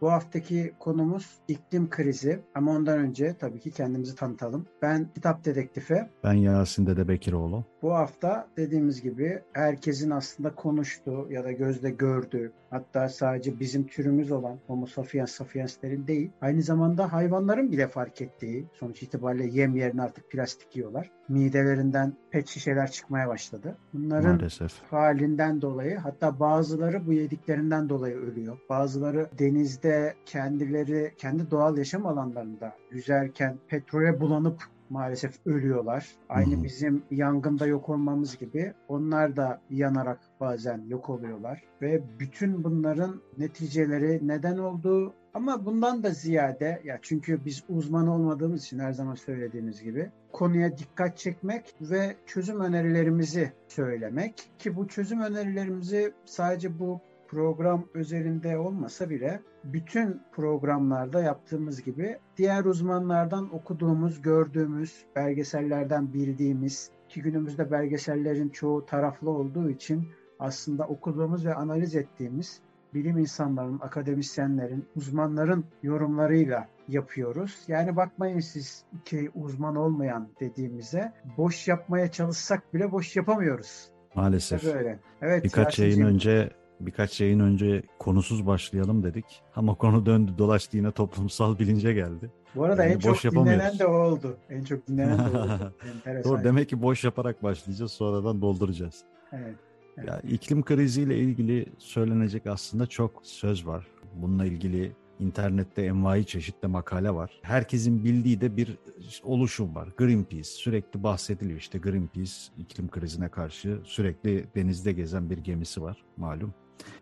Bu haftaki konumuz iklim krizi ama ondan önce tabii ki kendimizi tanıtalım. Ben kitap dedektifi. Ben Yasin Dede Bekiroğlu. Bu hafta dediğimiz gibi herkesin aslında konuştuğu ya da gözle gördüğü hatta sadece bizim türümüz olan Homo sapiens sapienslerin değil aynı zamanda hayvanların bile fark ettiği sonuç itibariyle yem yerine artık plastik yiyorlar. Midelerinden pet şişeler çıkmaya başladı. Bunların Maalesef. halinden dolayı hatta bazıları bu yediklerinden dolayı ölüyor. Bazıları denizde kendileri kendi doğal yaşam alanlarında yüzerken petrole bulanıp maalesef ölüyorlar. Aynı hmm. bizim yangında yok olmamız gibi onlar da yanarak bazen yok oluyorlar ve bütün bunların neticeleri neden olduğu ama bundan da ziyade ya çünkü biz uzman olmadığımız için her zaman söylediğimiz gibi konuya dikkat çekmek ve çözüm önerilerimizi söylemek ki bu çözüm önerilerimizi sadece bu program özelinde olmasa bile bütün programlarda yaptığımız gibi diğer uzmanlardan okuduğumuz, gördüğümüz, belgesellerden bildiğimiz ki günümüzde belgesellerin çoğu taraflı olduğu için aslında okuduğumuz ve analiz ettiğimiz bilim insanlarının, akademisyenlerin, uzmanların yorumlarıyla yapıyoruz. Yani bakmayın siz iki uzman olmayan dediğimize boş yapmaya çalışsak bile boş yapamıyoruz. Maalesef. Böyle. Evet, Birkaç yayın önce birkaç yayın önce konusuz başlayalım dedik. Ama konu döndü dolaştı yine toplumsal bilince geldi. Bu arada yani en boş çok dinlenen de o oldu. En çok dinlenen de o oldu. Doğru demek ki boş yaparak başlayacağız sonradan dolduracağız. Evet. evet. Ya iklim kriziyle ilgili söylenecek aslında çok söz var. Bununla ilgili İnternette envai çeşitli makale var. Herkesin bildiği de bir oluşum var. Greenpeace sürekli bahsediliyor işte Greenpeace iklim krizine karşı sürekli denizde gezen bir gemisi var malum.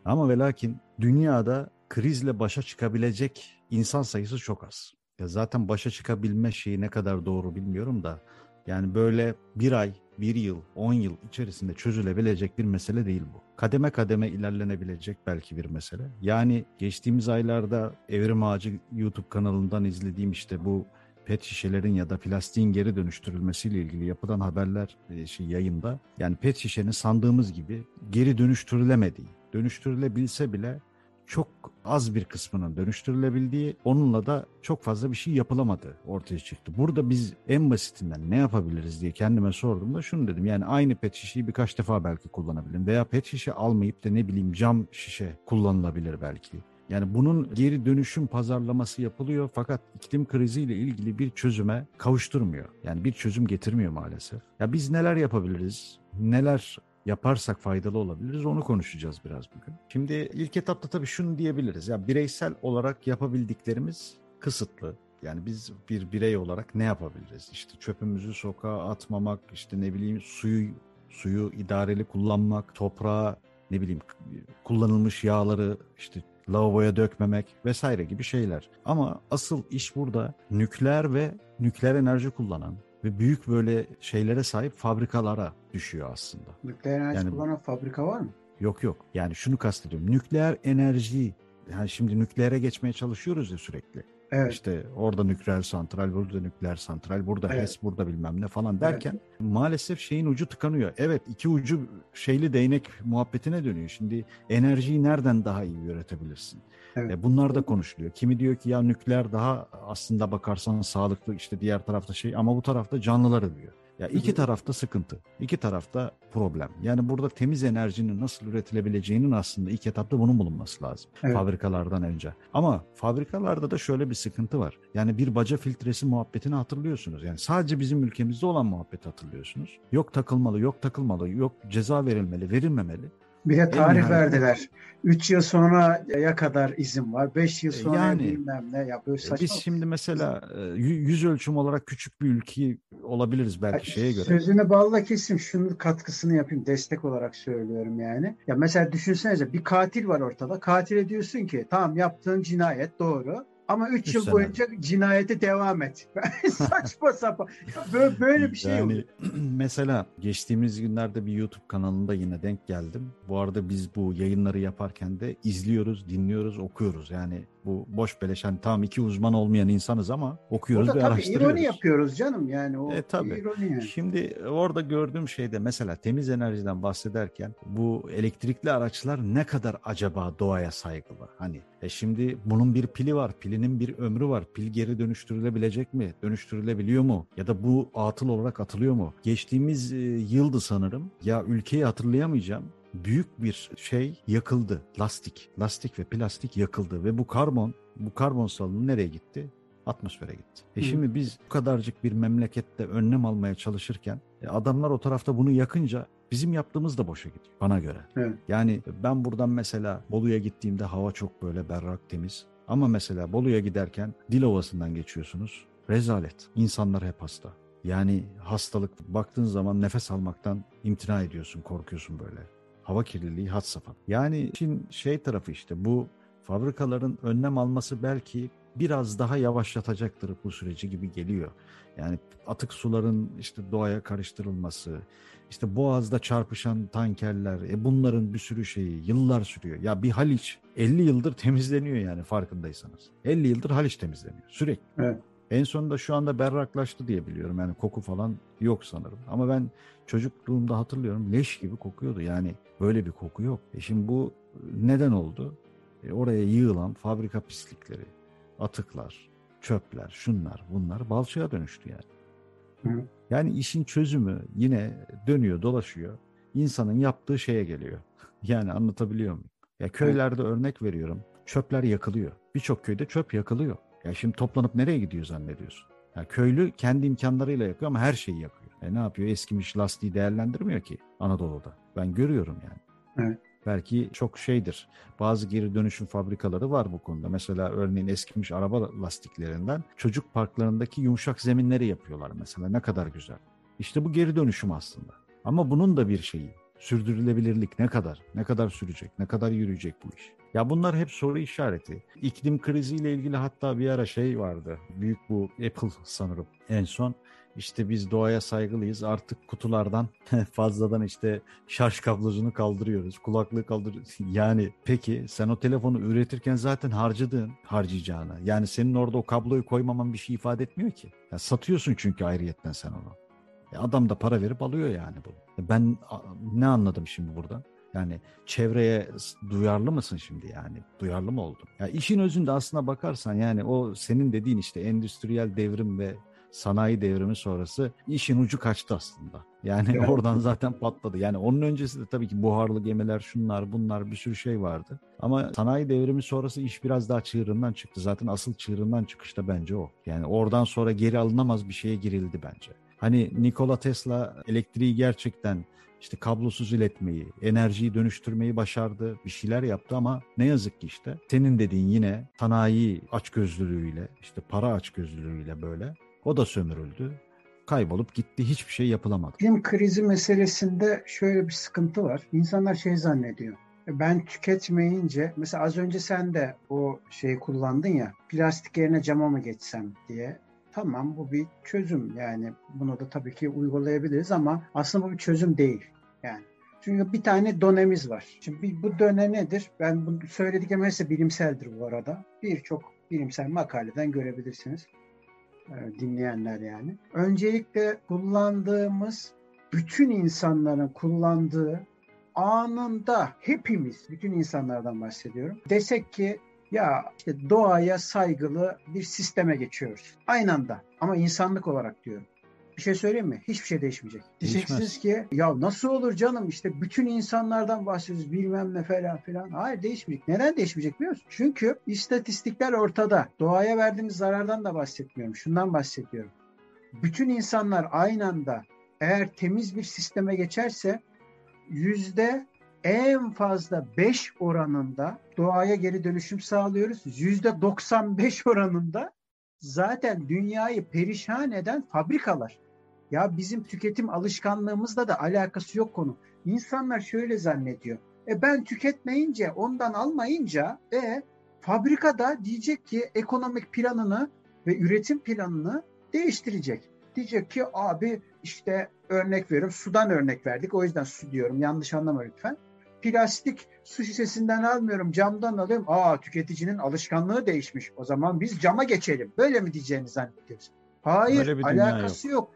Ama ve lakin dünyada krizle başa çıkabilecek insan sayısı çok az. Ya zaten başa çıkabilme şeyi ne kadar doğru bilmiyorum da yani böyle bir ay, bir yıl, on yıl içerisinde çözülebilecek bir mesele değil bu. Kademe kademe ilerlenebilecek belki bir mesele. Yani geçtiğimiz aylarda Evrim Ağacı YouTube kanalından izlediğim işte bu pet şişelerin ya da plastiğin geri dönüştürülmesiyle ilgili yapılan haberler e, şey yayında yani pet şişenin sandığımız gibi geri dönüştürülemediği, dönüştürülebilse bile çok az bir kısmının dönüştürülebildiği, onunla da çok fazla bir şey yapılamadı ortaya çıktı. Burada biz en basitinden ne yapabiliriz diye kendime sorduğumda şunu dedim. Yani aynı pet şişeyi birkaç defa belki kullanabilirim veya pet şişe almayıp da ne bileyim cam şişe kullanılabilir belki. Yani bunun geri dönüşüm pazarlaması yapılıyor fakat iklim kriziyle ilgili bir çözüme kavuşturmuyor. Yani bir çözüm getirmiyor maalesef. Ya biz neler yapabiliriz? Neler yaparsak faydalı olabiliriz onu konuşacağız biraz bugün. Şimdi ilk etapta tabii şunu diyebiliriz. Ya bireysel olarak yapabildiklerimiz kısıtlı. Yani biz bir birey olarak ne yapabiliriz? İşte çöpümüzü sokağa atmamak, işte ne bileyim suyu suyu idareli kullanmak, toprağa ne bileyim kullanılmış yağları işte lavaboya dökmemek vesaire gibi şeyler. Ama asıl iş burada nükleer ve nükleer enerji kullanan ve büyük böyle şeylere sahip fabrikalara düşüyor aslında. Nükleer enerji yani, kullanan fabrika var mı? Yok yok. Yani şunu kastediyorum. Nükleer enerji yani şimdi nükleere geçmeye çalışıyoruz ya sürekli. Evet. İşte orada nükleer santral, burada nükleer santral, burada evet. HES, burada bilmem ne falan derken evet. maalesef şeyin ucu tıkanıyor. Evet iki ucu şeyli değnek muhabbetine dönüyor. Şimdi enerjiyi nereden daha iyi üretebilirsin? Evet. E, bunlar da konuşuluyor. Kimi diyor ki ya nükleer daha aslında bakarsan sağlıklı işte diğer tarafta şey ama bu tarafta canlılar ölüyor. Ya iki tarafta sıkıntı, iki tarafta problem. Yani burada temiz enerjinin nasıl üretilebileceğinin aslında ilk etapta bunun bulunması lazım. Evet. Fabrikalardan önce. Ama fabrikalarda da şöyle bir sıkıntı var. Yani bir baca filtresi muhabbetini hatırlıyorsunuz. Yani sadece bizim ülkemizde olan muhabbeti hatırlıyorsunuz. Yok takılmalı, yok takılmalı, yok ceza verilmeli, verilmemeli. Bir de tarih verdiler. 3 yıl sonra ya kadar izin var. 5 yıl e, sonra yani, bilmem ne. Ya böyle e, saçma. Biz şimdi mesela e, yüz ölçüm olarak küçük bir ülke olabiliriz belki şeye göre. Sözüne bağlı kesim şunun katkısını yapayım. Destek olarak söylüyorum yani. Ya mesela düşünsenize bir katil var ortada. Katile diyorsun ki tamam yaptığın cinayet doğru. Ama 3 yıl sene. boyunca cinayete devam et. Saçma sapan. Böyle, böyle bir şey yani, yok. Mesela geçtiğimiz günlerde bir YouTube kanalında yine denk geldim. Bu arada biz bu yayınları yaparken de izliyoruz, dinliyoruz, okuyoruz. Yani bu boş beleş hani tam iki uzman olmayan insanız ama okuyoruz ve araştırıyoruz. ironi yapıyoruz canım yani o e, tabii. ironi yani. Şimdi orada gördüğüm şeyde mesela temiz enerjiden bahsederken bu elektrikli araçlar ne kadar acaba doğaya saygılı? Hani e şimdi bunun bir pili var, pilinin bir ömrü var. Pil geri dönüştürülebilecek mi? Dönüştürülebiliyor mu? Ya da bu atıl olarak atılıyor mu? Geçtiğimiz e, yıldı sanırım. Ya ülkeyi hatırlayamayacağım büyük bir şey yakıldı. Lastik, lastik ve plastik yakıldı ve bu karbon, bu karbon salınımı nereye gitti? Atmosfere gitti. E Hı. şimdi biz bu kadarcık bir memlekette önlem almaya çalışırken e, adamlar o tarafta bunu yakınca bizim yaptığımız da boşa gidiyor bana göre. Evet. Yani ben buradan mesela Bolu'ya gittiğimde hava çok böyle berrak temiz. Ama mesela Bolu'ya giderken Dilovası'ndan geçiyorsunuz. Rezalet. İnsanlar hep hasta. Yani hastalık baktığın zaman nefes almaktan imtina ediyorsun, korkuyorsun böyle hava kirliliği had safhada. Yani işin şey tarafı işte bu fabrikaların önlem alması belki biraz daha yavaşlatacaktır bu süreci gibi geliyor. Yani atık suların işte doğaya karıştırılması, işte boğazda çarpışan tankerler, e bunların bir sürü şeyi yıllar sürüyor. Ya bir Haliç 50 yıldır temizleniyor yani farkındaysanız. 50 yıldır Haliç temizleniyor sürekli. Evet. En sonunda şu anda berraklaştı diye biliyorum. Yani koku falan yok sanırım. Ama ben çocukluğumda hatırlıyorum leş gibi kokuyordu. Yani böyle bir koku yok. E şimdi bu neden oldu? E oraya yığılan fabrika pislikleri, atıklar, çöpler, şunlar, bunlar balçığa dönüştü yani. Hı. Yani işin çözümü yine dönüyor, dolaşıyor. İnsanın yaptığı şeye geliyor. Yani anlatabiliyor muyum? Ya köylerde örnek veriyorum. Çöpler yakılıyor. Birçok köyde çöp yakılıyor. Ya şimdi toplanıp nereye gidiyor zannediyorsun? Ya köylü kendi imkanlarıyla yakıyor ama her şeyi yakıyor. E ne yapıyor? Eskimiş lastiği değerlendirmiyor ki Anadolu'da. Ben görüyorum yani. Evet. Belki çok şeydir. Bazı geri dönüşüm fabrikaları var bu konuda. Mesela örneğin eskimiş araba lastiklerinden çocuk parklarındaki yumuşak zeminleri yapıyorlar mesela. Ne kadar güzel. İşte bu geri dönüşüm aslında. Ama bunun da bir şeyi. Sürdürülebilirlik ne kadar? Ne kadar sürecek? Ne kadar yürüyecek bu iş? Ya bunlar hep soru işareti. İklim kriziyle ilgili hatta bir ara şey vardı. Büyük bu Apple sanırım en son. İşte biz doğaya saygılıyız. Artık kutulardan fazladan işte şarj kablosunu kaldırıyoruz. Kulaklığı kaldırıyoruz. Yani peki sen o telefonu üretirken zaten harcadığın harcayacağını. Yani senin orada o kabloyu koymaman bir şey ifade etmiyor ki. Ya satıyorsun çünkü ayrıyetten sen onu. E adam da para verip alıyor yani bu. Ben ne anladım şimdi buradan? Yani çevreye duyarlı mısın şimdi yani? Duyarlı mı oldun? Ya işin özünde aslına bakarsan yani o senin dediğin işte endüstriyel devrim ve sanayi devrimi sonrası işin ucu kaçtı aslında. Yani evet. oradan zaten patladı. Yani onun öncesi de tabii ki buharlı gemiler, şunlar, bunlar bir sürü şey vardı. Ama sanayi devrimi sonrası iş biraz daha çığırından çıktı. Zaten asıl çığırından çıkış da bence o. Yani oradan sonra geri alınamaz bir şeye girildi bence. Hani Nikola Tesla elektriği gerçekten işte kablosuz iletmeyi, enerjiyi dönüştürmeyi başardı, bir şeyler yaptı ama ne yazık ki işte senin dediğin yine sanayi açgözlülüğüyle, işte para açgözlülüğüyle böyle o da sömürüldü. Kaybolup gitti, hiçbir şey yapılamadı. İklim krizi meselesinde şöyle bir sıkıntı var. İnsanlar şey zannediyor. Ben tüketmeyince, mesela az önce sen de o şeyi kullandın ya, plastik yerine cama mı geçsem diye tamam bu bir çözüm yani bunu da tabii ki uygulayabiliriz ama aslında bu bir çözüm değil yani. Çünkü bir tane dönemiz var. Şimdi bu döne nedir? Ben bunu söylediklerim hepsi bilimseldir bu arada. Birçok bilimsel makaleden görebilirsiniz. E, dinleyenler yani. Öncelikle kullandığımız bütün insanların kullandığı anında hepimiz, bütün insanlardan bahsediyorum. Desek ki ya işte doğaya saygılı bir sisteme geçiyoruz. Aynı anda ama insanlık olarak diyorum. Bir şey söyleyeyim mi? Hiçbir şey değişmeyecek. Diyeceksiniz ki ya nasıl olur canım işte bütün insanlardan bahsediyoruz bilmem ne falan filan. Hayır değişmeyecek. Neden değişmeyecek biliyor musun? Çünkü istatistikler ortada. Doğaya verdiğimiz zarardan da bahsetmiyorum. Şundan bahsediyorum. Bütün insanlar aynı anda eğer temiz bir sisteme geçerse yüzde en fazla 5 oranında doğaya geri dönüşüm sağlıyoruz. Yüzde 95 oranında zaten dünyayı perişan eden fabrikalar. Ya bizim tüketim alışkanlığımızla da alakası yok konu. İnsanlar şöyle zannediyor. E ben tüketmeyince, ondan almayınca e fabrikada diyecek ki ekonomik planını ve üretim planını değiştirecek. Diyecek ki abi işte örnek veriyorum sudan örnek verdik. O yüzden su diyorum. Yanlış anlama lütfen. Plastik su şişesinden almıyorum camdan alıyorum. Aa tüketicinin alışkanlığı değişmiş. O zaman biz cama geçelim. Böyle mi diyeceğini zannediyorsun? Hayır alakası yok. yok.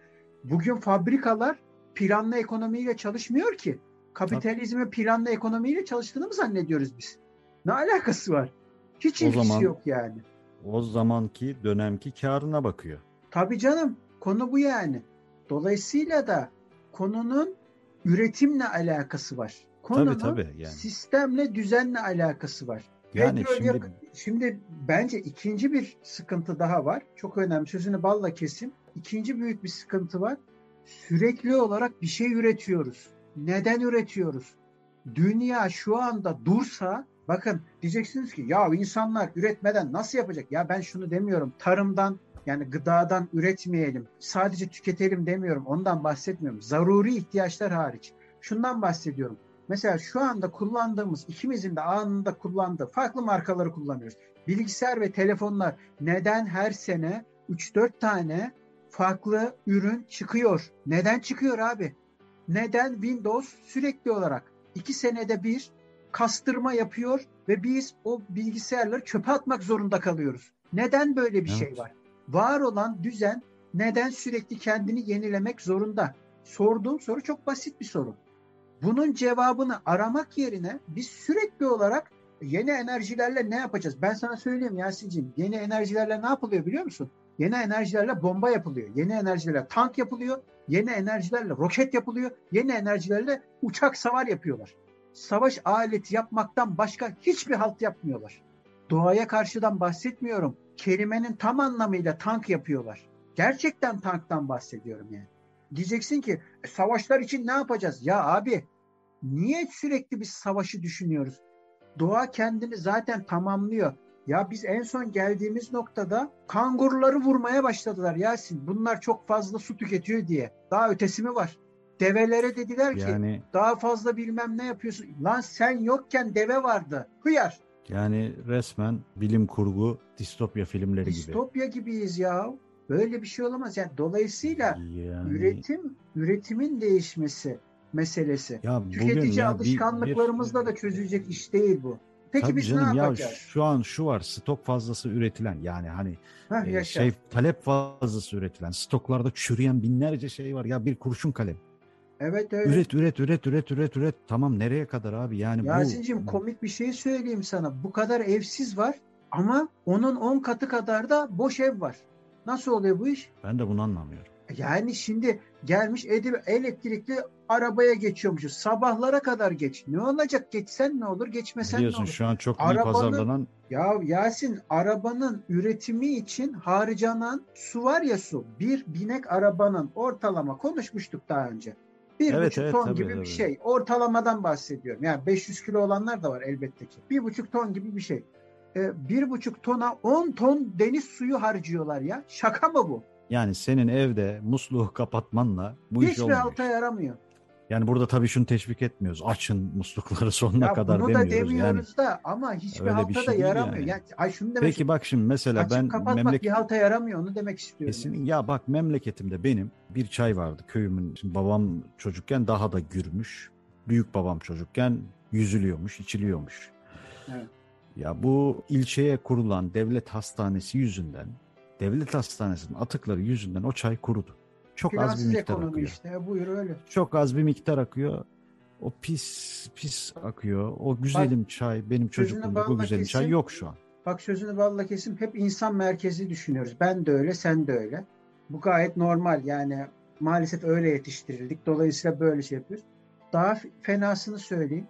Bugün fabrikalar planlı ekonomiyle çalışmıyor ki. Kapitalizmi planlı ekonomiyle çalıştığını mı zannediyoruz biz? Ne alakası var? Hiç o ilgisi zaman, yok yani. O zamanki dönemki karına bakıyor. Tabii canım. Konu bu yani. Dolayısıyla da konunun üretimle alakası var. Konunun tabii, tabii, yani. sistemle, düzenle alakası var. Yani Petrol şimdi... Yakın, şimdi bence ikinci bir sıkıntı daha var. Çok önemli. Sözünü balla kesim. İkinci büyük bir sıkıntı var. Sürekli olarak bir şey üretiyoruz. Neden üretiyoruz? Dünya şu anda dursa bakın diyeceksiniz ki ya insanlar üretmeden nasıl yapacak? Ya ben şunu demiyorum. Tarımdan yani gıdadan üretmeyelim, sadece tüketelim demiyorum. Ondan bahsetmiyorum. Zaruri ihtiyaçlar hariç. Şundan bahsediyorum. Mesela şu anda kullandığımız, ikimizin de anında kullandığı farklı markaları kullanıyoruz. Bilgisayar ve telefonlar neden her sene 3-4 tane farklı ürün çıkıyor? Neden çıkıyor abi? Neden Windows sürekli olarak 2 senede bir kastırma yapıyor ve biz o bilgisayarları çöpe atmak zorunda kalıyoruz. Neden böyle bir şey evet. şey var? var olan düzen neden sürekli kendini yenilemek zorunda? Sorduğum soru çok basit bir soru. Bunun cevabını aramak yerine biz sürekli olarak yeni enerjilerle ne yapacağız? Ben sana söyleyeyim Yasin'ciğim. Yeni enerjilerle ne yapılıyor biliyor musun? Yeni enerjilerle bomba yapılıyor. Yeni enerjilerle tank yapılıyor. Yeni enerjilerle roket yapılıyor. Yeni enerjilerle uçak savar yapıyorlar. Savaş aleti yapmaktan başka hiçbir halt yapmıyorlar. Doğaya karşıdan bahsetmiyorum kelimenin tam anlamıyla tank yapıyorlar. Gerçekten tanktan bahsediyorum yani. Diyeceksin ki e, savaşlar için ne yapacağız? Ya abi niye sürekli biz savaşı düşünüyoruz? Doğa kendini zaten tamamlıyor. Ya biz en son geldiğimiz noktada kanguruları vurmaya başladılar Yasin. Bunlar çok fazla su tüketiyor diye. Daha ötesi mi var? Develere dediler ki yani... daha fazla bilmem ne yapıyorsun. Lan sen yokken deve vardı. Hıyar. Yani resmen bilim kurgu distopya filmleri distopya gibi. Distopya gibiyiz ya. Böyle bir şey olamaz. Yani dolayısıyla yani... üretim üretimin değişmesi meselesi. Ya Tüketici ya alışkanlıklarımızla bir, bir... da çözülecek iş değil bu. Peki Tabii biz canım, ne yapacağız? Ya şu an şu var stok fazlası üretilen yani hani Heh, e, şey talep fazlası üretilen stoklarda çürüyen binlerce şey var ya bir kurşun kalem. Evet evet. Üret üret üret üret üret üret. Tamam nereye kadar abi? Yani Yasin'cim bu... komik bir şey söyleyeyim sana. Bu kadar evsiz var ama onun 10 katı kadar da boş ev var. Nasıl oluyor bu iş? Ben de bunu anlamıyorum. Yani şimdi gelmiş edip elektrikli arabaya geçiyormuşuz. Sabahlara kadar geç. Ne olacak? Geçsen ne olur, geçmesen Biliyorsun, ne olur? şu an çok iyi pazarlanan... Ya Yasin arabanın üretimi için harcanan su var ya su. Bir binek arabanın ortalama konuşmuştuk daha önce. Bir evet, buçuk evet, ton tabii, gibi tabii. bir şey. Ortalamadan bahsediyorum. Yani 500 kilo olanlar da var elbette ki. Bir buçuk ton gibi bir şey. Ee, bir buçuk tona 10 ton deniz suyu harcıyorlar ya. Şaka mı bu? Yani senin evde musluğu kapatmanla bu Hiçbir iş olmuyor. Hiçbir alta yaramıyor. Yani burada tabii şunu teşvik etmiyoruz. Açın muslukları sonuna ya kadar bunu demiyoruz. Bunu da demiyoruz yani. da ama hiçbir halta şey da yaramıyor. Yani. yani ay şunu demek Peki bak şimdi mesela Açık ben kapatmak memleket... bir halta yaramıyor onu demek istiyorum. Kesin. Ya bak memleketimde benim bir çay vardı köyümün. Şimdi babam çocukken daha da gürmüş. Büyük babam çocukken yüzülüyormuş, içiliyormuş. Evet. Ya bu ilçeye kurulan devlet hastanesi yüzünden, devlet hastanesinin atıkları yüzünden o çay kurudu. Çok Plansız az bir miktar akıyor. işte buyur öyle. Çok az bir miktar akıyor. O pis pis akıyor. O güzelim bak, çay benim çocukluğumda bu güzelim kesim, çay yok şu an. Bak sözünü balla kesim hep insan merkezi düşünüyoruz. Ben de öyle sen de öyle. Bu gayet normal yani maalesef öyle yetiştirildik. Dolayısıyla böyle şey yapıyoruz. Daha fenasını söyleyeyim.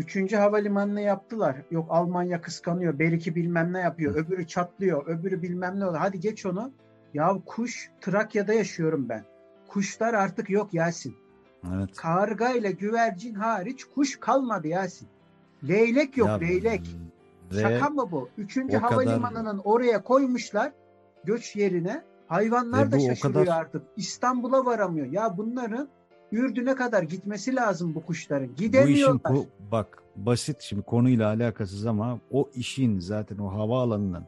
Üçüncü havalimanını yaptılar. Yok Almanya kıskanıyor. Belki bilmem ne yapıyor. Öbürü çatlıyor. Öbürü bilmem ne oluyor. Hadi geç onu. Ya kuş Trakya'da yaşıyorum ben. Kuşlar artık yok Yasin. Evet. Karga ile güvercin hariç kuş kalmadı Yasin. Leylek yok ya, leylek. Şaka mı bu? Üçüncü havalimanının kadar... oraya koymuşlar göç yerine. Hayvanlar ve da şaşırıyor kadar... artık. İstanbul'a varamıyor. Ya bunların Ürdün'e kadar gitmesi lazım bu kuşların. Gidemiyorlar. Bu işin bak basit şimdi konuyla alakasız ama o işin zaten o havaalanının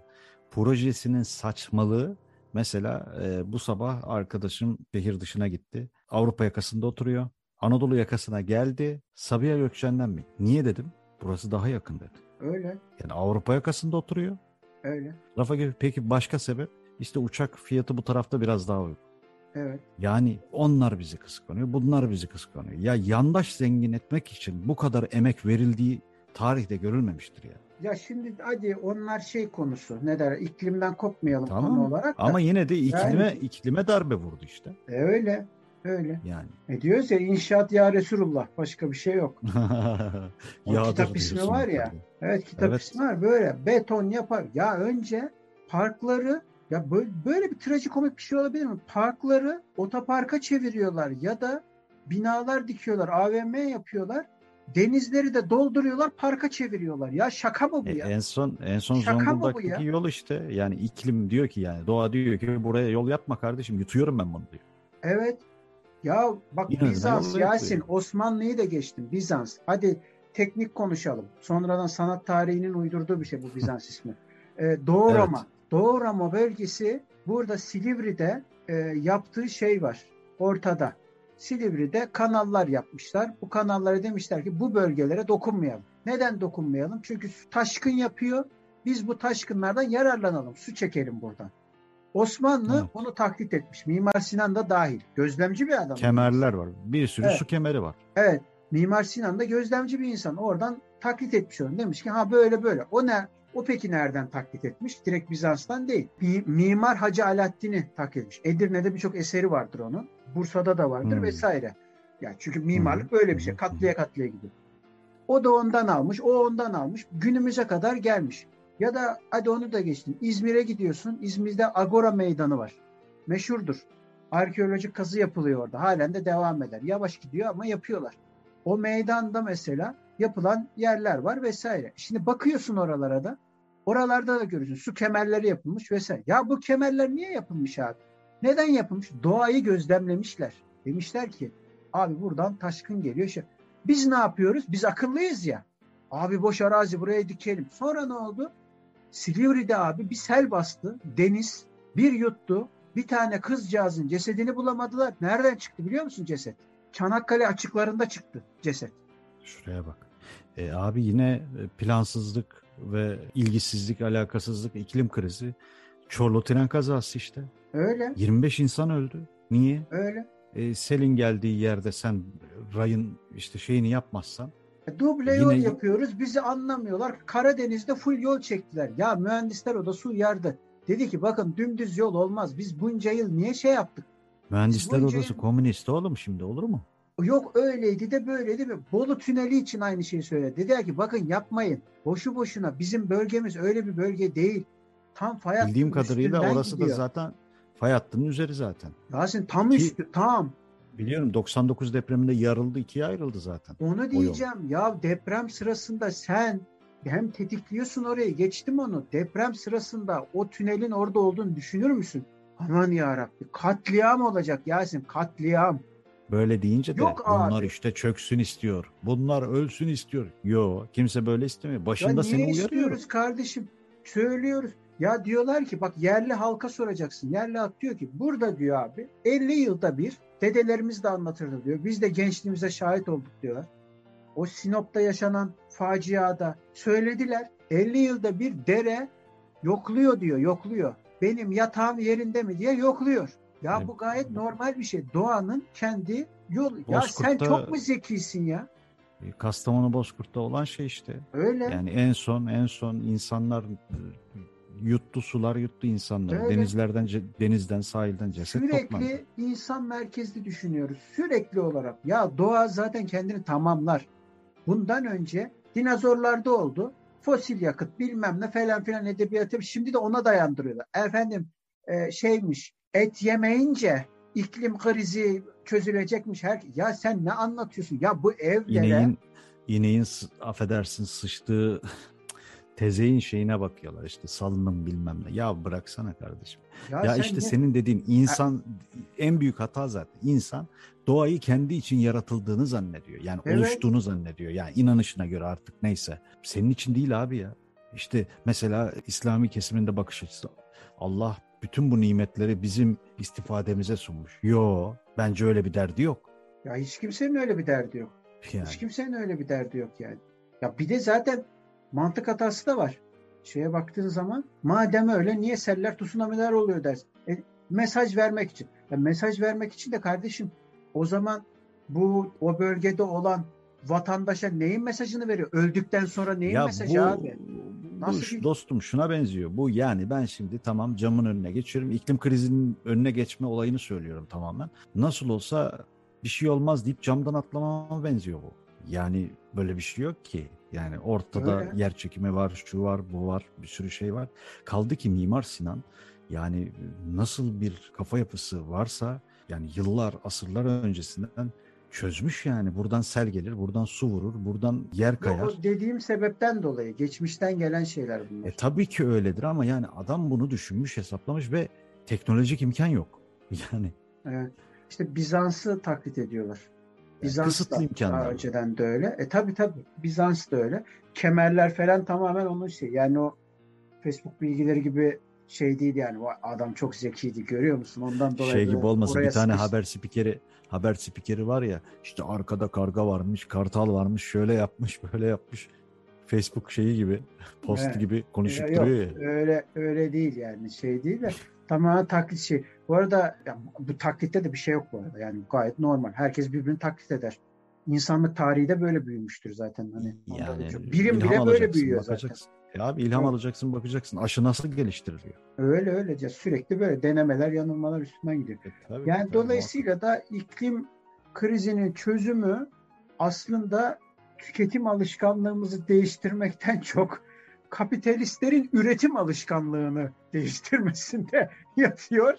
projesinin saçmalığı mesela e, bu sabah arkadaşım şehir dışına gitti. Avrupa yakasında oturuyor. Anadolu yakasına geldi. Sabiha Gökçen'den mi? Niye dedim? Burası daha yakın dedi. Öyle. Yani Avrupa yakasında oturuyor. Öyle. Rafa peki başka sebep? İşte uçak fiyatı bu tarafta biraz daha uygun. Evet. Yani onlar bizi kıskanıyor, bunlar bizi kıskanıyor. Ya yandaş zengin etmek için bu kadar emek verildiği tarihte görülmemiştir ya. Ya şimdi hadi onlar şey konusu ne der iklimden kopmayalım tamam. konu olarak da. Ama yine de iklime yani, iklime darbe vurdu işte. E öyle. Öyle. Yani. E diyoruz ya inşaat ya Resulullah. Başka bir şey yok. o kitap ismi var ya. Tabii. Evet kitap evet. ismi var. Böyle beton yapar. Ya önce parkları ya böyle, böyle bir trajikomik bir şey olabilir mi? Parkları otoparka çeviriyorlar ya da binalar dikiyorlar, AVM yapıyorlar. Denizleri de dolduruyorlar, parka çeviriyorlar. Ya şaka mı bu e, ya? En son en son şaka Zonguldak'taki yol işte. Yani iklim diyor ki yani doğa diyor ki buraya yol yapma kardeşim yutuyorum ben bunu diyor. Evet. Ya bak İnanın Bizans, Yasin. Osmanlı'yı da geçtim. Bizans. Hadi teknik konuşalım. Sonradan sanat tarihinin uydurduğu bir şey bu Bizans ismi. Ee, Doğu evet. Roma. Doğu Roma bölgesi burada Silivri'de e, yaptığı şey var. Ortada. Silivri'de kanallar yapmışlar. Bu kanallara demişler ki bu bölgelere dokunmayalım. Neden dokunmayalım? Çünkü taşkın yapıyor. Biz bu taşkınlardan yararlanalım. Su çekelim buradan. Osmanlı evet. onu taklit etmiş. Mimar Sinan da dahil. Gözlemci bir adam. Kemerler var. Bir sürü evet. su kemeri var. Evet. Mimar Sinan da gözlemci bir insan. Oradan taklit etmiş onu. Demiş ki ha böyle böyle. O ne? O peki nereden taklit etmiş? Direkt Bizans'tan değil. Mimar Hacı Alaaddin'i taklit etmiş. Edirne'de birçok eseri vardır onun. Bursa'da da vardır hmm. vesaire. Yani çünkü mimarlık hmm. böyle bir şey. Katlıya katlıya gidiyor. O da ondan almış, o ondan almış. Günümüze kadar gelmiş. Ya da hadi onu da geçtim. İzmir'e gidiyorsun. İzmir'de Agora Meydanı var. Meşhurdur. Arkeolojik kazı yapılıyor orada. Halen de devam eder. Yavaş gidiyor ama yapıyorlar. O meydanda mesela yapılan yerler var vesaire. Şimdi bakıyorsun oralara da. Oralarda da görüyorsun. Su kemerleri yapılmış vesaire. Ya bu kemerler niye yapılmış abi? Neden yapılmış? Doğayı gözlemlemişler. Demişler ki abi buradan taşkın geliyor. İşte biz ne yapıyoruz? Biz akıllıyız ya. Abi boş arazi buraya dikelim. Sonra ne oldu? Silivri'de abi bir sel bastı. Deniz bir yuttu. Bir tane kızcağızın cesedini bulamadılar. Nereden çıktı biliyor musun ceset? Çanakkale açıklarında çıktı ceset. Şuraya bak. E, abi yine e, plansızlık ve ilgisizlik, alakasızlık, iklim krizi. Çorlu tren kazası işte. Öyle. 25 insan öldü. Niye? Öyle. E, selin geldiği yerde sen rayın işte şeyini yapmazsan e, Duble yol Yine... yapıyoruz. Bizi anlamıyorlar. Karadeniz'de full yol çektiler. Ya mühendisler odası uyardı. Dedi ki bakın dümdüz yol olmaz. Biz bunca yıl niye şey yaptık? Mühendisler odası yıl... komünist oğlum şimdi olur mu? Yok öyleydi de böyleydi mi? Bolu Tüneli için aynı şeyi söyledi. Dedi ki bakın yapmayın. Boşu boşuna bizim bölgemiz öyle bir bölge değil. Tam fay hattının Bildiğim kadarıyla orası gidiyor. da zaten fay hattının üzeri zaten. Yasin tam Ki, üstü tam. Biliyorum 99 depreminde yarıldı ikiye ayrıldı zaten. Onu diyeceğim ya deprem sırasında sen hem tetikliyorsun orayı geçtim onu. Deprem sırasında o tünelin orada olduğunu düşünür müsün? Aman ya Rabbi katliam olacak Yasin katliam. Böyle deyince de Yok bunlar abi. işte çöksün istiyor. Bunlar ölsün istiyor. Yo kimse böyle istemiyor. Başında ya seni istiyoruz kardeşim? Söylüyoruz. Ya diyorlar ki bak yerli halka soracaksın. Yerli halk diyor ki burada diyor abi 50 yılda bir dedelerimiz de anlatırdı diyor. Biz de gençliğimize şahit olduk diyorlar. O Sinop'ta yaşanan faciada söylediler. 50 yılda bir dere yokluyor diyor, yokluyor. Benim yatağım yerinde mi diye yokluyor. Ya bu gayet normal bir şey. Doğanın kendi yolu. Ya sen çok mu zekisin ya? E, Kastamonu Bozkurt'ta olan şey işte. Öyle. Yani en son en son insanlar yuttu sular yuttu insanları. Öyle. Denizlerden denizden sahilden ceset Sürekli toplandı. insan merkezli düşünüyoruz. Sürekli olarak. Ya doğa zaten kendini tamamlar. Bundan önce dinozorlarda oldu. Fosil yakıt bilmem ne falan filan edebiyatı şimdi de ona dayandırıyorlar. Efendim e, şeymiş et yemeyince iklim krizi çözülecekmiş. Her ya sen ne anlatıyorsun? Ya bu evlere ineğin, ineğin affedersin sıçtığı tezeyin şeyine bakıyorlar işte salınım bilmem ne. Ya bıraksana kardeşim. Ya, ya işte ne? senin dediğin insan en büyük hata zaten. İnsan doğayı kendi için yaratıldığını zannediyor. Yani evet. oluştuğunu zannediyor. Yani inanışına göre artık neyse. Senin için değil abi ya. İşte mesela İslami kesiminde bakış açısı. Allah bütün bu nimetleri bizim istifademize sunmuş. Yo, bence öyle bir derdi yok. Ya hiç kimsenin öyle bir derdi yok. Yani. Hiç kimsenin öyle bir derdi yok yani. Ya bir de zaten mantık hatası da var. Şeye baktığın zaman madem öyle niye seller tsunamiler oluyor dersin. E, mesaj vermek için. Ya mesaj vermek için de kardeşim o zaman bu o bölgede olan vatandaşa neyin mesajını veriyor? Öldükten sonra neyin ya mesajı bu, abi? Nasıl bu dostum şuna benziyor. Bu yani ben şimdi tamam camın önüne geçiyorum. İklim krizinin önüne geçme olayını söylüyorum tamamen. Nasıl olsa bir şey olmaz deyip camdan atlamama benziyor bu. Yani böyle bir şey yok ki. Yani ortada Öyle. yer çekimi var, şu var, bu var, bir sürü şey var. Kaldı ki Mimar Sinan yani nasıl bir kafa yapısı varsa yani yıllar, asırlar öncesinden çözmüş yani. Buradan sel gelir, buradan su vurur, buradan yer kayar. O dediğim sebepten dolayı geçmişten gelen şeyler bunlar. E, tabii ki öyledir ama yani adam bunu düşünmüş, hesaplamış ve teknolojik imkan yok. Yani. Evet. İşte Bizans'ı taklit ediyorlar. Bizans Kısıtlı da imkanlar. daha önceden de öyle. E tabii tabii Bizans da öyle. Kemerler falan tamamen onun şey. Yani o Facebook bilgileri gibi şey değil yani. O adam çok zekiydi görüyor musun? Ondan dolayı şey gibi olmasın bir tane sıkıştı. haber spikeri haber spikeri var ya işte arkada karga varmış, kartal varmış, şöyle yapmış, böyle yapmış. Facebook şeyi gibi, post evet. gibi konuşup Yok, duruyor ya. Öyle öyle değil yani şey değil de tamamen taklit şey. Bu arada ya, bu taklitte de bir şey yok bu arada. Yani gayet normal. Herkes birbirini taklit eder. İnsanlık tarihi de böyle büyümüştür zaten. Hani yani birim bile böyle büyüyor zaten. Ya abi ilham evet. alacaksın bakacaksın. Aşı nasıl geliştiriliyor? Öyle öyle. Ya sürekli böyle denemeler, yanılmalar üstünden gidiyor. E, tabii, yani tabii, dolayısıyla muhakkak. da iklim krizinin çözümü aslında tüketim alışkanlığımızı değiştirmekten çok kapitalistlerin üretim alışkanlığını değiştirmesinde yatıyor.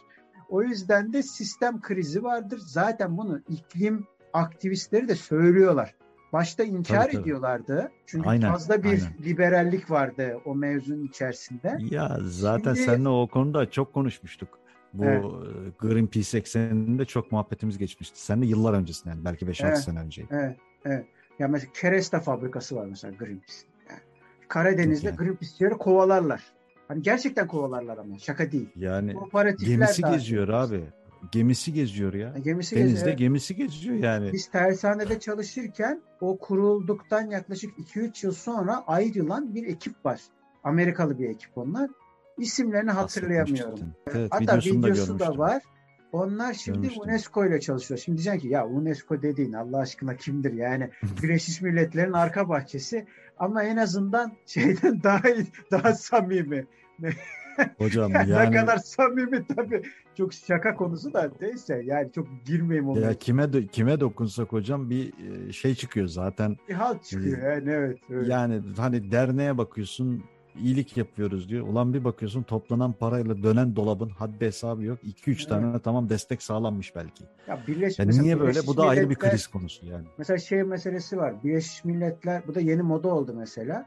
O yüzden de sistem krizi vardır. Zaten bunu iklim aktivistleri de söylüyorlar. Başta inkar tabii, ediyorlardı. Çünkü aynen, fazla bir aynen. liberallik vardı o mevzunun içerisinde. Ya zaten Şimdi, seninle o konuda çok konuşmuştuk. Bu evet. Greenpeace ekseninde çok muhabbetimiz geçmişti. Sen de yıllar öncesinden belki 5-6 evet, sene önceydi. Evet, evet. Ya mesela kereste fabrikası var mesela Greenpeace'in. Karadeniz'de yani. grip kovalarlar. Hani gerçekten kovalarlar ama şaka değil. Yani gemisi geziyor abi. Gemisi geziyor ya. Gemisi Denizde geziyor. gemisi geziyor yani. Biz tersanede çalışırken o kurulduktan yaklaşık 2-3 yıl sonra ayrılan bir ekip var. Amerikalı bir ekip onlar. İsimlerini hatırlayamıyorum. Evet, Hatta videosu da var. Onlar şimdi Görmüştüm. UNESCO ile çalışıyor. Şimdi diyeceksin ki ya UNESCO dediğin Allah aşkına kimdir yani Birleşmiş Milletler'in arka bahçesi ama en azından şeyden daha daha samimi. Hocam yani, ne kadar samimi tabii çok şaka konusu da neyse yani çok girmeyeyim ona. Ya kime de, kime dokunsak hocam bir e, şey çıkıyor zaten. Bir halt çıkıyor yani evet, evet. Yani hani derneğe bakıyorsun iyilik yapıyoruz diyor. Ulan bir bakıyorsun toplanan parayla dönen dolabın haddi hesabı yok. 2-3 evet. tane tamam destek sağlanmış belki. Ya Birleş, yani niye böyle? Bu da ayrı bir kriz konusu yani. Mesela şey meselesi var. Birleşmiş Milletler bu da yeni moda oldu mesela.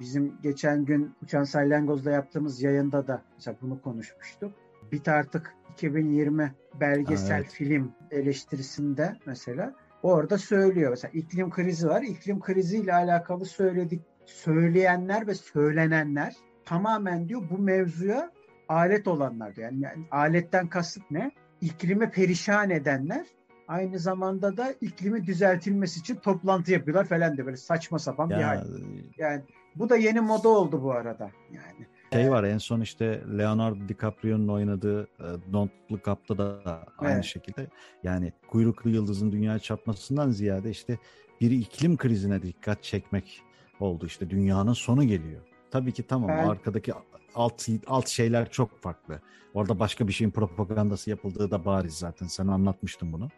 Bizim geçen gün Uçan Salyangoz'da yaptığımız yayında da mesela bunu konuşmuştuk. Bit artık 2020 belgesel evet. film eleştirisinde mesela orada söylüyor. Mesela iklim krizi var. İklim kriziyle alakalı söyledik söyleyenler ve söylenenler tamamen diyor bu mevzuya alet olanlar diyor. Yani, yani aletten kasıt ne? İklimi perişan edenler aynı zamanda da iklimi düzeltilmesi için toplantı yapıyorlar falan diye böyle saçma sapan ya, bir hal. Yani bu da yeni moda oldu bu arada. Yani şey var en son işte Leonardo DiCaprio'nun oynadığı e, Don't Look Up'ta da aynı evet. şekilde yani kuyruklu yıldızın dünya çarpmasından ziyade işte bir iklim krizine dikkat çekmek oldu. İşte dünyanın sonu geliyor. tabii ki tamam. Ben... Arkadaki alt alt şeyler çok farklı. Orada başka bir şeyin propagandası yapıldığı da bariz zaten. Sen anlatmıştın bunu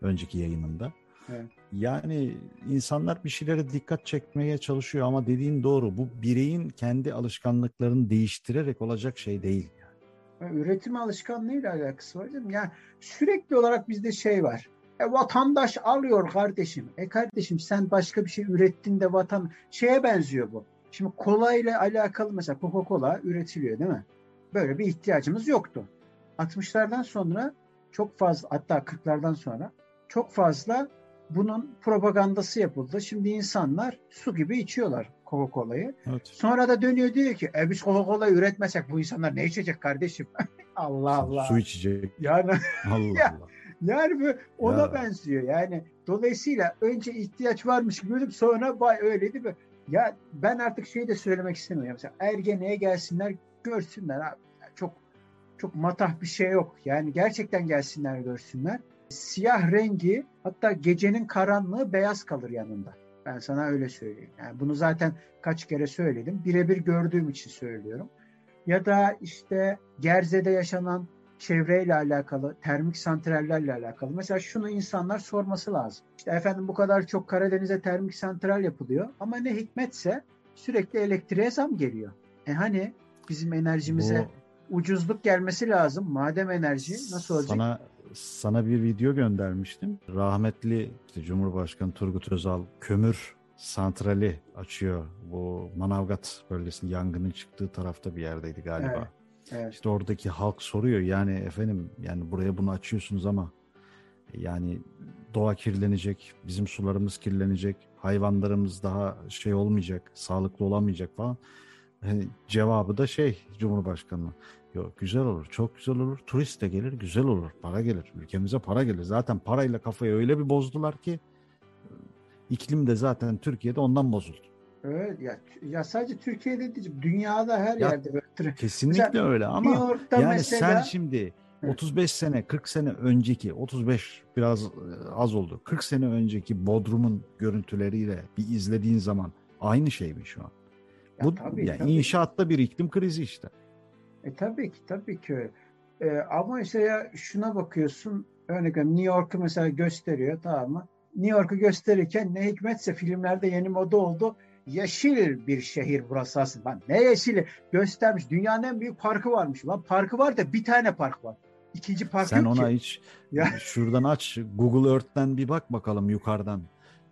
önceki yayınında. Evet. Yani insanlar bir şeylere dikkat çekmeye çalışıyor ama dediğin doğru. Bu bireyin kendi alışkanlıklarını değiştirerek olacak şey değil. Yani. Üretim alışkanlığıyla alakası var mi? Yani sürekli olarak bizde şey var. E, vatandaş alıyor kardeşim. E kardeşim sen başka bir şey ürettin de vatan şeye benziyor bu. Şimdi kola ile alakalı mesela Coca-Cola üretiliyor değil mi? Böyle bir ihtiyacımız yoktu. 60'lardan sonra çok fazla hatta 40'lardan sonra çok fazla bunun propagandası yapıldı. Şimdi insanlar su gibi içiyorlar Coca-Cola'yı. Evet. Sonra da dönüyor diyor ki e biz Coca-Cola üretmesek bu insanlar ne içecek kardeşim? Allah Allah. Su içecek. Yani Allah ya, Allah. Yani bu ona ya. benziyor. Yani dolayısıyla önce ihtiyaç varmış gibi sonra bay öyle değil mi? Ya ben artık şeyi de söylemek istemiyorum. Mesela ergeneye gelsinler görsünler abi. Çok çok matah bir şey yok. Yani gerçekten gelsinler görsünler. Siyah rengi hatta gecenin karanlığı beyaz kalır yanında. Ben sana öyle söyleyeyim. Yani bunu zaten kaç kere söyledim. Birebir gördüğüm için söylüyorum. Ya da işte Gerze'de yaşanan çevreyle alakalı, termik santrallerle alakalı. Mesela şunu insanlar sorması lazım. İşte efendim bu kadar çok Karadeniz'e termik santral yapılıyor ama ne hikmetse sürekli elektriğe zam geliyor. E hani bizim enerjimize bu, ucuzluk gelmesi lazım. Madem enerji nasıl olacak? Sana sana bir video göndermiştim. Rahmetli işte Cumhurbaşkanı Turgut Özal kömür santrali açıyor. Bu Manavgat bölgesinin yangının çıktığı tarafta bir yerdeydi galiba. Evet. Evet. İşte oradaki halk soruyor yani efendim yani buraya bunu açıyorsunuz ama yani doğa kirlenecek, bizim sularımız kirlenecek, hayvanlarımız daha şey olmayacak, sağlıklı olamayacak falan. Yani cevabı da şey Cumhurbaşkanı. Yok güzel olur, çok güzel olur. Turist de gelir, güzel olur. Para gelir. Ülkemize para gelir. Zaten parayla kafayı öyle bir bozdular ki iklim de zaten Türkiye'de ondan bozuldu. Evet ya, ya sadece Türkiye'de değil, dünyada her ya, yerde böyle. Kesinlikle mesela, öyle ama yani mesela, sen şimdi 35 sene 40 sene önceki 35 biraz e, az oldu. 40 sene önceki Bodrum'un görüntüleriyle bir izlediğin zaman aynı şey mi şu an? Ya Bu tabii, yani tabii. inşaatta bir iklim krizi işte. E tabii ki tabii ki. E, ama işte ya şuna bakıyorsun örnek New York'u mesela gösteriyor tamam mı? New York'u gösterirken ne hikmetse filmlerde yeni moda oldu yeşil bir şehir burası aslında. Ne yeşili göstermiş. Dünyanın en büyük parkı varmış. Lan parkı var da bir tane park var. İkinci park Sen ona ki. hiç ya. şuradan aç Google Earth'ten bir bak bakalım yukarıdan.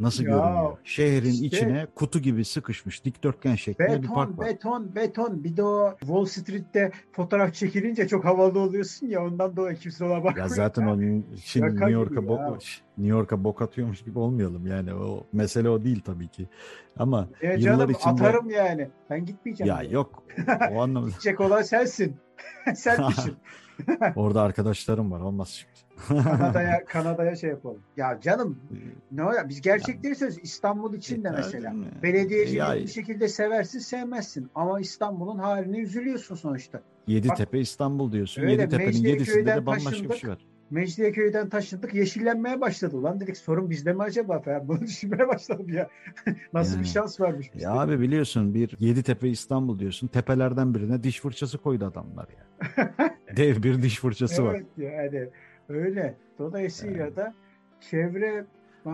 Nasıl ya, görünüyor? Şehrin işte, içine kutu gibi sıkışmış dikdörtgen şeklinde beton, bir park var. Beton, beton. Bir de o Wall Street'te fotoğraf çekilince çok havalı oluyorsun ya ondan dolayı kimse ona bakmıyor. Ya zaten o şimdi New York'a bok, New York'a bok atıyormuş gibi olmayalım yani. O mesele o değil tabii ki. Ama e yıllar canım, içinde atarım yani. Ben gitmeyeceğim. Ya diye. yok. O anlamda. Gidecek olan sensin. Sen düşün. Orada arkadaşlarım var. Olmaz şimdi. Kanada'ya Kanada'ya şey yapalım. Ya canım ne ya biz gerçekleri söylüyoruz. İstanbul için de mesela. Belediyeciyi bir şekilde seversin sevmezsin. Ama İstanbul'un haline üzülüyorsun sonuçta. Yeditepe Bak, İstanbul diyorsun. Öyle, Yeditepe'nin yedisinde de bambaşka bir şey var. Mecidiyeköy'den taşındık yeşillenmeye başladı. Lan dedik sorun bizde mi acaba falan. Bunu düşünmeye başladım ya. Nasıl yani, bir şans varmış bizde. Ya abi biliyorsun bir Yeditepe İstanbul diyorsun. Tepelerden birine diş fırçası koydu adamlar ya. Dev bir diş fırçası evet var. Evet yani öyle. Dolayısıyla evet. da çevre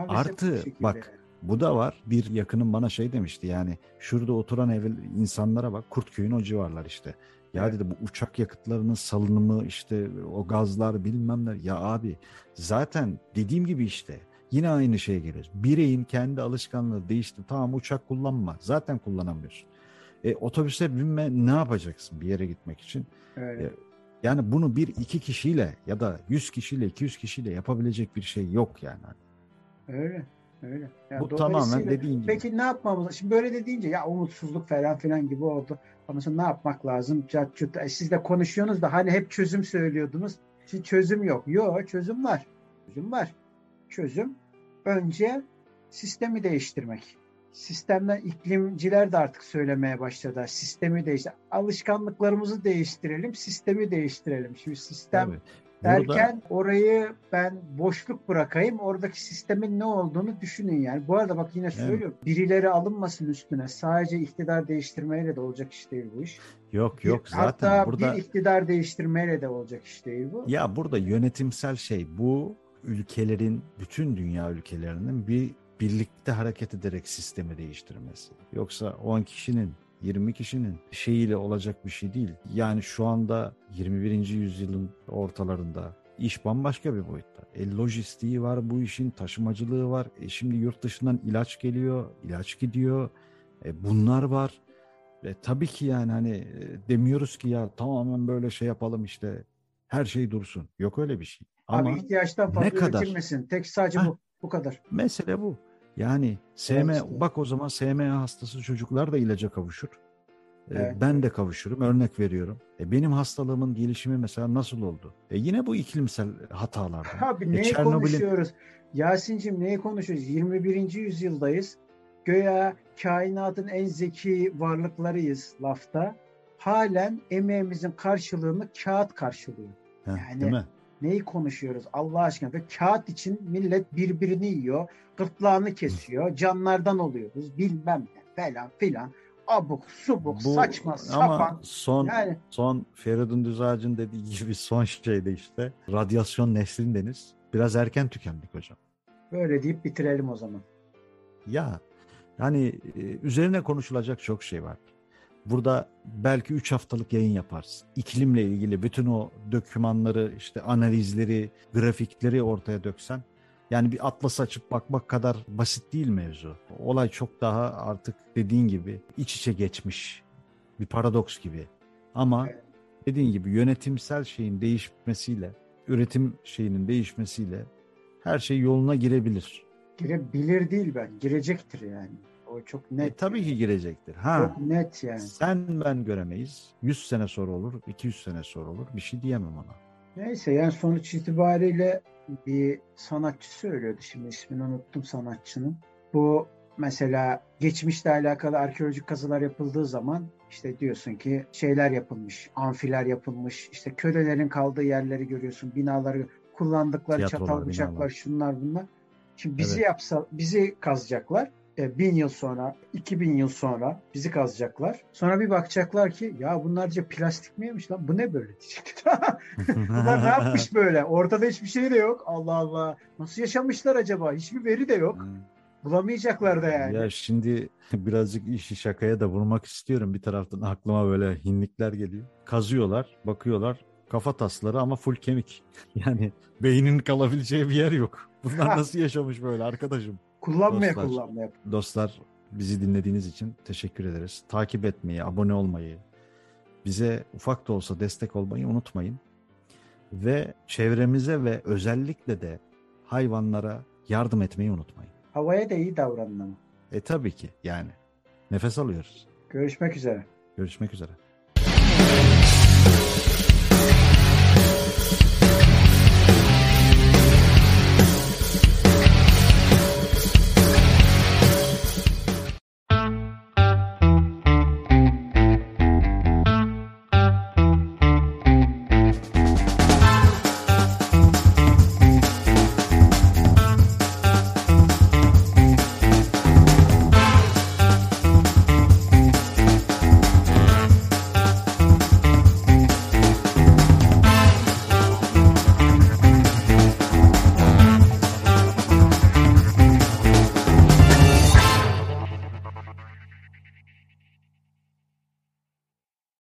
Artı bak bu da var. Bir yakınım bana şey demişti yani şurada oturan ev insanlara bak Kurtköy'ün o civarlar işte. Ya evet. dedi bu uçak yakıtlarının salınımı işte o gazlar bilmem ne. Ya abi zaten dediğim gibi işte yine aynı şeye geliyoruz. Bireyin kendi alışkanlığı değişti. Tamam uçak kullanma. Zaten kullanamıyorsun. E, otobüse binme ne yapacaksın bir yere gitmek için? Evet. E, yani bunu bir iki kişiyle ya da yüz kişiyle iki yüz kişiyle yapabilecek bir şey yok yani. Öyle. Öyle. Yani Bu tamamen dediğin gibi. Peki ne yapmamız? Şimdi böyle dediğince ya umutsuzluk falan filan gibi oldu. Ama ne yapmak lazım? E, siz de konuşuyorsunuz da hani hep çözüm söylüyordunuz. Şimdi çözüm yok. Yok çözüm var. Çözüm var. Çözüm önce sistemi değiştirmek. Sistemden iklimciler de artık söylemeye başladı. Sistemi değiştir. Alışkanlıklarımızı değiştirelim, sistemi değiştirelim. Şimdi sistem derken Burada... orayı ben boşluk bırakayım. Oradaki sistemin ne olduğunu düşünün yani. Bu arada bak yine söylüyorum. Evet. Birileri alınmasın üstüne. Sadece iktidar değiştirmeyle de olacak iş değil bu iş. Yok yok zaten Hatta burada... bir iktidar değiştirmeyle de olacak iş değil bu. Ya burada yönetimsel şey bu ülkelerin bütün dünya ülkelerinin bir birlikte hareket ederek sistemi değiştirmesi. Yoksa 10 kişinin 20 kişinin şeyiyle olacak bir şey değil. Yani şu anda 21. yüzyılın ortalarında iş bambaşka bir boyutta. E, lojistiği var bu işin, taşımacılığı var. E, şimdi yurt dışından ilaç geliyor, ilaç gidiyor. E, bunlar var. E, tabii ki yani hani e, demiyoruz ki ya tamamen böyle şey yapalım işte her şey dursun. Yok öyle bir şey. Ama Abi ihtiyaçtan fazla ne kadar? üretilmesin. Tek sadece ha, bu. Bu kadar. Mesele bu. Yani SM, evet. bak o zaman SMA hastası çocuklar da ilaca kavuşur. Ee, evet. Ben de kavuşurum. Örnek veriyorum. E benim hastalığımın gelişimi mesela nasıl oldu? E yine bu iklimsel hatalar. Abi e neyi Çernobil'in... konuşuyoruz? Yasin'cim neyi konuşuyoruz? 21. yüzyıldayız. Göya kainatın en zeki varlıklarıyız lafta. Halen emeğimizin karşılığını kağıt karşılıyor. Heh, yani değil mi? Neyi konuşuyoruz Allah aşkına? Ve kağıt için millet birbirini yiyor, gırtlağını kesiyor, canlardan oluyoruz bilmem ne falan filan. Abuk, subuk, Bu, saçma, sapan. Ama son, yani, son Feridun Düzağaç'ın dediği gibi son şeyde işte radyasyon neslindeniz. Biraz erken tükendik hocam. Böyle deyip bitirelim o zaman. Ya yani e, üzerine konuşulacak çok şey var. Burada belki 3 haftalık yayın yaparsın. İklimle ilgili bütün o dokümanları, işte analizleri, grafikleri ortaya döksen yani bir atlas açıp bakmak kadar basit değil mevzu. Olay çok daha artık dediğin gibi iç içe geçmiş bir paradoks gibi. Ama dediğin gibi yönetimsel şeyin değişmesiyle, üretim şeyinin değişmesiyle her şey yoluna girebilir. Girebilir değil ben, girecektir yani. O çok net. E, tabii ki girecektir. Ha. Çok net yani. Sen ben göremeyiz. 100 sene sonra olur, 200 sene sonra olur. Bir şey diyemem ona. Neyse yani sonuç itibariyle bir sanatçı söylüyordu şimdi ismini unuttum sanatçının. Bu mesela geçmişle alakalı arkeolojik kazılar yapıldığı zaman işte diyorsun ki şeyler yapılmış, amfiler yapılmış, işte kölelerin kaldığı yerleri görüyorsun, binaları kullandıkları Tiyatrolar, çatal bıçaklar, binalar. şunlar bunlar. Şimdi bizi evet. yapsa, bizi kazacaklar e, bin yıl sonra, iki bin yıl sonra bizi kazacaklar. Sonra bir bakacaklar ki ya bunlarca plastik miymiş lan? Bu ne böyle diyecekler. Bunlar ne yapmış böyle? Ortada hiçbir şey de yok. Allah Allah. Nasıl yaşamışlar acaba? Hiçbir veri de yok. Hmm. Bulamayacaklar da yani. Ya şimdi birazcık işi şakaya da vurmak istiyorum. Bir taraftan aklıma böyle hinlikler geliyor. Kazıyorlar, bakıyorlar. Kafa tasları ama full kemik. Yani beynin kalabileceği bir yer yok. Bunlar nasıl yaşamış böyle arkadaşım? Kullanmaya dostlar, kullanmaya. Dostlar bizi dinlediğiniz için teşekkür ederiz. Takip etmeyi, abone olmayı, bize ufak da olsa destek olmayı unutmayın. Ve çevremize ve özellikle de hayvanlara yardım etmeyi unutmayın. Havaya da iyi davranın ama. E tabii ki yani. Nefes alıyoruz. Görüşmek üzere. Görüşmek üzere.